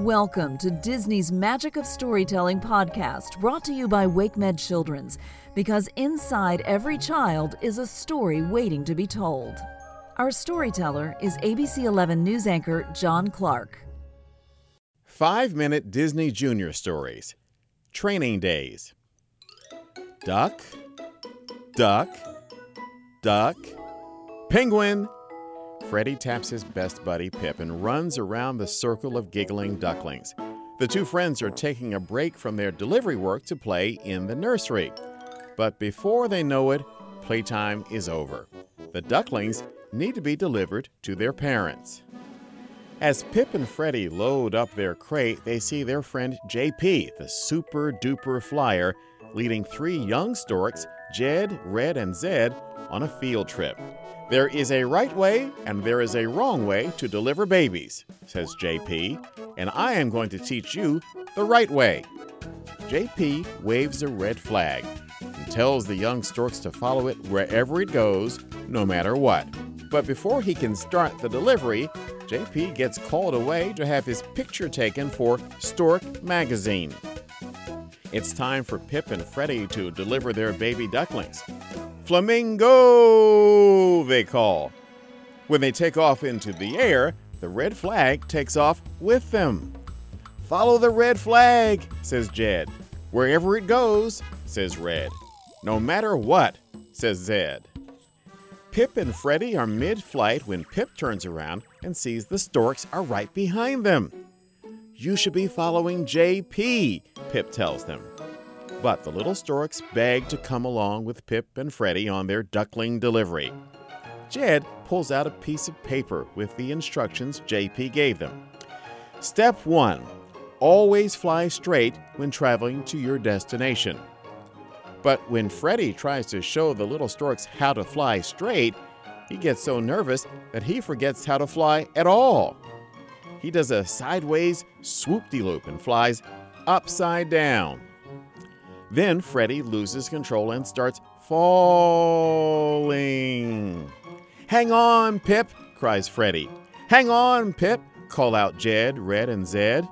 Welcome to Disney's Magic of Storytelling podcast, brought to you by WakeMed Children's, because inside every child is a story waiting to be told. Our storyteller is ABC 11 news anchor John Clark. Five minute Disney Junior stories. Training daze. Duck, duck, duck, penguin. Freddy taps his best buddy Pip and runs around the circle of giggling ducklings. The two friends are taking a break from their delivery work to play in the nursery. But before they know it, playtime is over. The ducklings need to be delivered to their parents. As Pip and Freddy load up their crate, they see their friend JP, the super duper flyer, leading three young storks, Jed, Red, and Zed, on a field trip. There is a right way and there is a wrong way to deliver babies, says JP, and I am going to teach you the right way. JP waves a red flag and tells the young storks to follow it wherever it goes, no matter what. But before he can start the delivery, JP gets called away to have his picture taken for Stork Magazine. It's time for Pip and Freddy to deliver their baby ducklings. Flamingo, they call. When they take off into the air, the red flag takes off with them. Follow the red flag, says Jed. Wherever it goes, says Red. No matter what, says Zed. Pip and Freddy are mid flight when Pip turns around and sees the storks are right behind them. You should be following JP, Pip tells them. But the little storks beg to come along with Pip and Freddy on their duckling delivery. Jed pulls out a piece of paper with the instructions JP gave them. Step 1 Always fly straight when traveling to your destination. But when Freddy tries to show the little storks how to fly straight, he gets so nervous that he forgets how to fly at all. He does a sideways swoop de loop and flies upside down. Then Freddy loses control and starts falling. Hang on, Pip, cries Freddy. Hang on, Pip, call out Jed, Red, and Zed.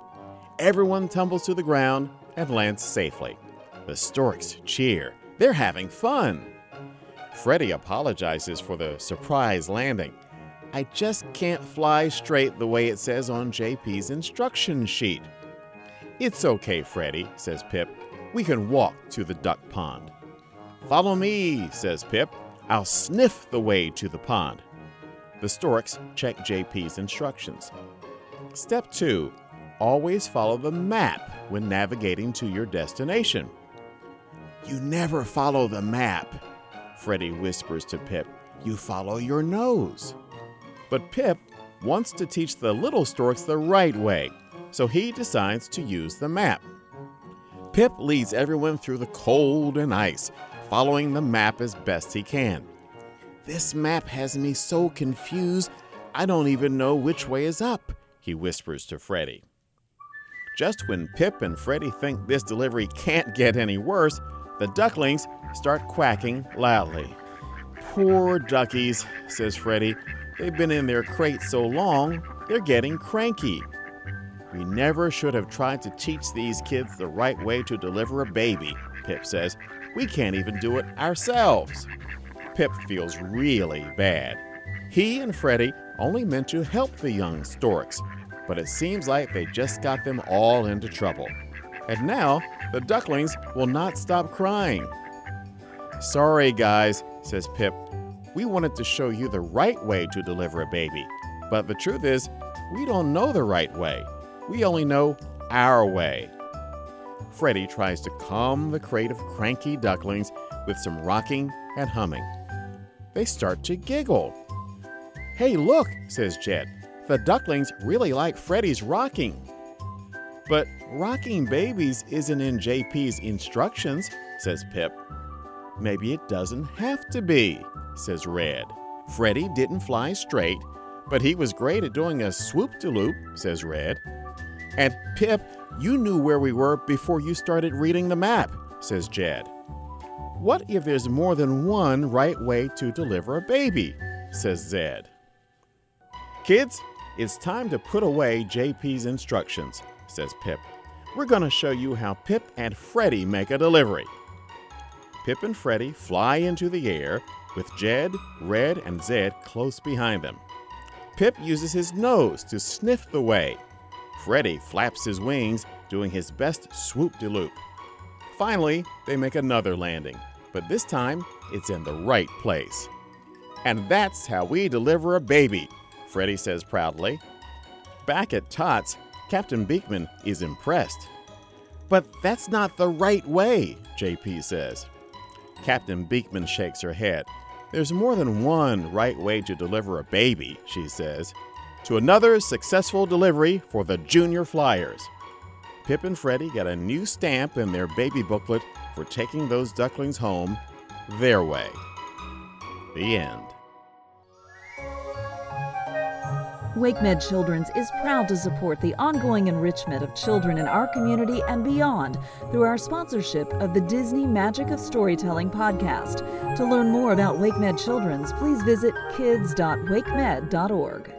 Everyone tumbles to the ground and lands safely. The storks cheer. They're having fun. Freddy apologizes for the surprise landing. I just can't fly straight the way it says on JP's instruction sheet. It's okay, Freddy, says Pip. We can walk to the duck pond. Follow me, says Pip. I'll sniff the way to the pond. The storks check JP's instructions. Step 2 Always follow the map when navigating to your destination. You never follow the map, Freddy whispers to Pip. You follow your nose. But Pip wants to teach the little storks the right way, so he decides to use the map. Pip leads everyone through the cold and ice, following the map as best he can. This map has me so confused, I don't even know which way is up, he whispers to Freddy. Just when Pip and Freddy think this delivery can't get any worse, the ducklings start quacking loudly. Poor duckies, says Freddy. They've been in their crate so long, they're getting cranky. We never should have tried to teach these kids the right way to deliver a baby, Pip says. We can't even do it ourselves. Pip feels really bad. He and Freddy only meant to help the young storks, but it seems like they just got them all into trouble. And now the ducklings will not stop crying. Sorry, guys, says Pip. We wanted to show you the right way to deliver a baby. But the truth is, we don't know the right way. We only know our way. Freddy tries to calm the crate of cranky ducklings with some rocking and humming. They start to giggle. Hey, look, says Jed. The ducklings really like Freddy's rocking. But rocking babies isn't in JP's instructions, says Pip. Maybe it doesn't have to be, says Red. Freddy didn't fly straight, but he was great at doing a swoop de loop, says Red. And Pip, you knew where we were before you started reading the map, says Jed. What if there's more than one right way to deliver a baby? says Zed. Kids, it's time to put away JP's instructions. says Pip. We're going to show you how Pip and Freddy make a delivery. Pip and Freddy fly into the air with Jed, Red, and Zed close behind them. Pip uses his nose to sniff the way. Freddy flaps his wings, doing his best swoop de loop. Finally, they make another landing, but this time it's in the right place. And that's how we deliver a baby, Freddy says proudly. Back at Tots, Captain Beakman is impressed. But that's not the right way, JP says. Captain Beakman shakes her head. There's more than one right way to deliver a baby, she says. To another successful delivery for the Junior Flyers. Pip and Freddy got a new stamp in their baby booklet for taking those ducklings home their way. The end. WakeMed Children's is proud to support the ongoing enrichment of children in our community and beyond through our sponsorship of the Disney Magic of Storytelling podcast. To learn more about WakeMed Children's, please visit kids.wakemed.org.